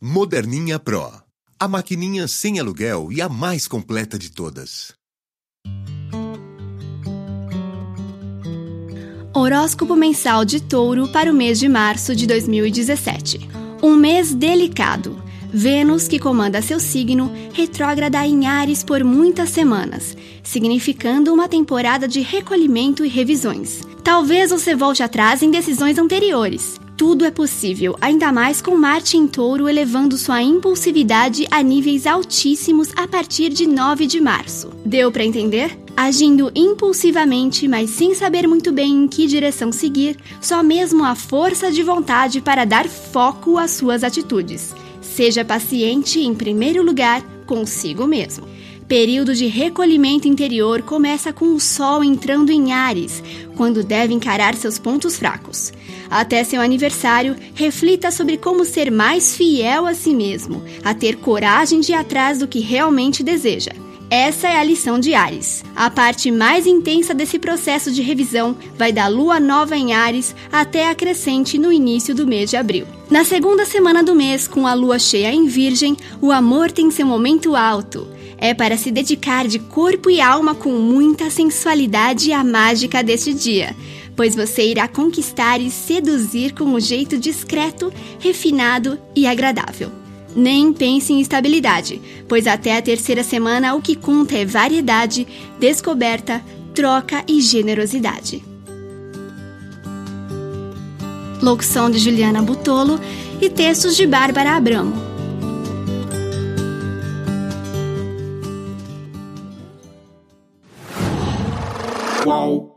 Moderninha Pro. A maquininha sem aluguel e a mais completa de todas. Horóscopo mensal de Touro para o mês de março de 2017. Um mês delicado. Vênus, que comanda seu signo, retrógrada em Ares por muitas semanas, significando uma temporada de recolhimento e revisões. Talvez você volte atrás em decisões anteriores. Tudo é possível, ainda mais com Marte em Touro elevando sua impulsividade a níveis altíssimos a partir de 9 de março. Deu para entender? Agindo impulsivamente, mas sem saber muito bem em que direção seguir, só mesmo a força de vontade para dar foco às suas atitudes. Seja paciente em primeiro lugar consigo mesmo. Período de recolhimento interior começa com o Sol entrando em Ares, quando deve encarar seus pontos fracos. Até seu aniversário, reflita sobre como ser mais fiel a si mesmo, a ter coragem de ir atrás do que realmente deseja. Essa é a lição de Ares. A parte mais intensa desse processo de revisão vai da lua nova em Ares até a crescente no início do mês de abril. Na segunda semana do mês, com a lua cheia em Virgem, o amor tem seu momento alto. É para se dedicar de corpo e alma com muita sensualidade à mágica deste dia, pois você irá conquistar e seduzir com um jeito discreto, refinado e agradável nem pense em estabilidade, pois até a terceira semana o que conta é variedade, descoberta, troca e generosidade. Locução de Juliana Butolo e textos de Bárbara Abramo. whoa.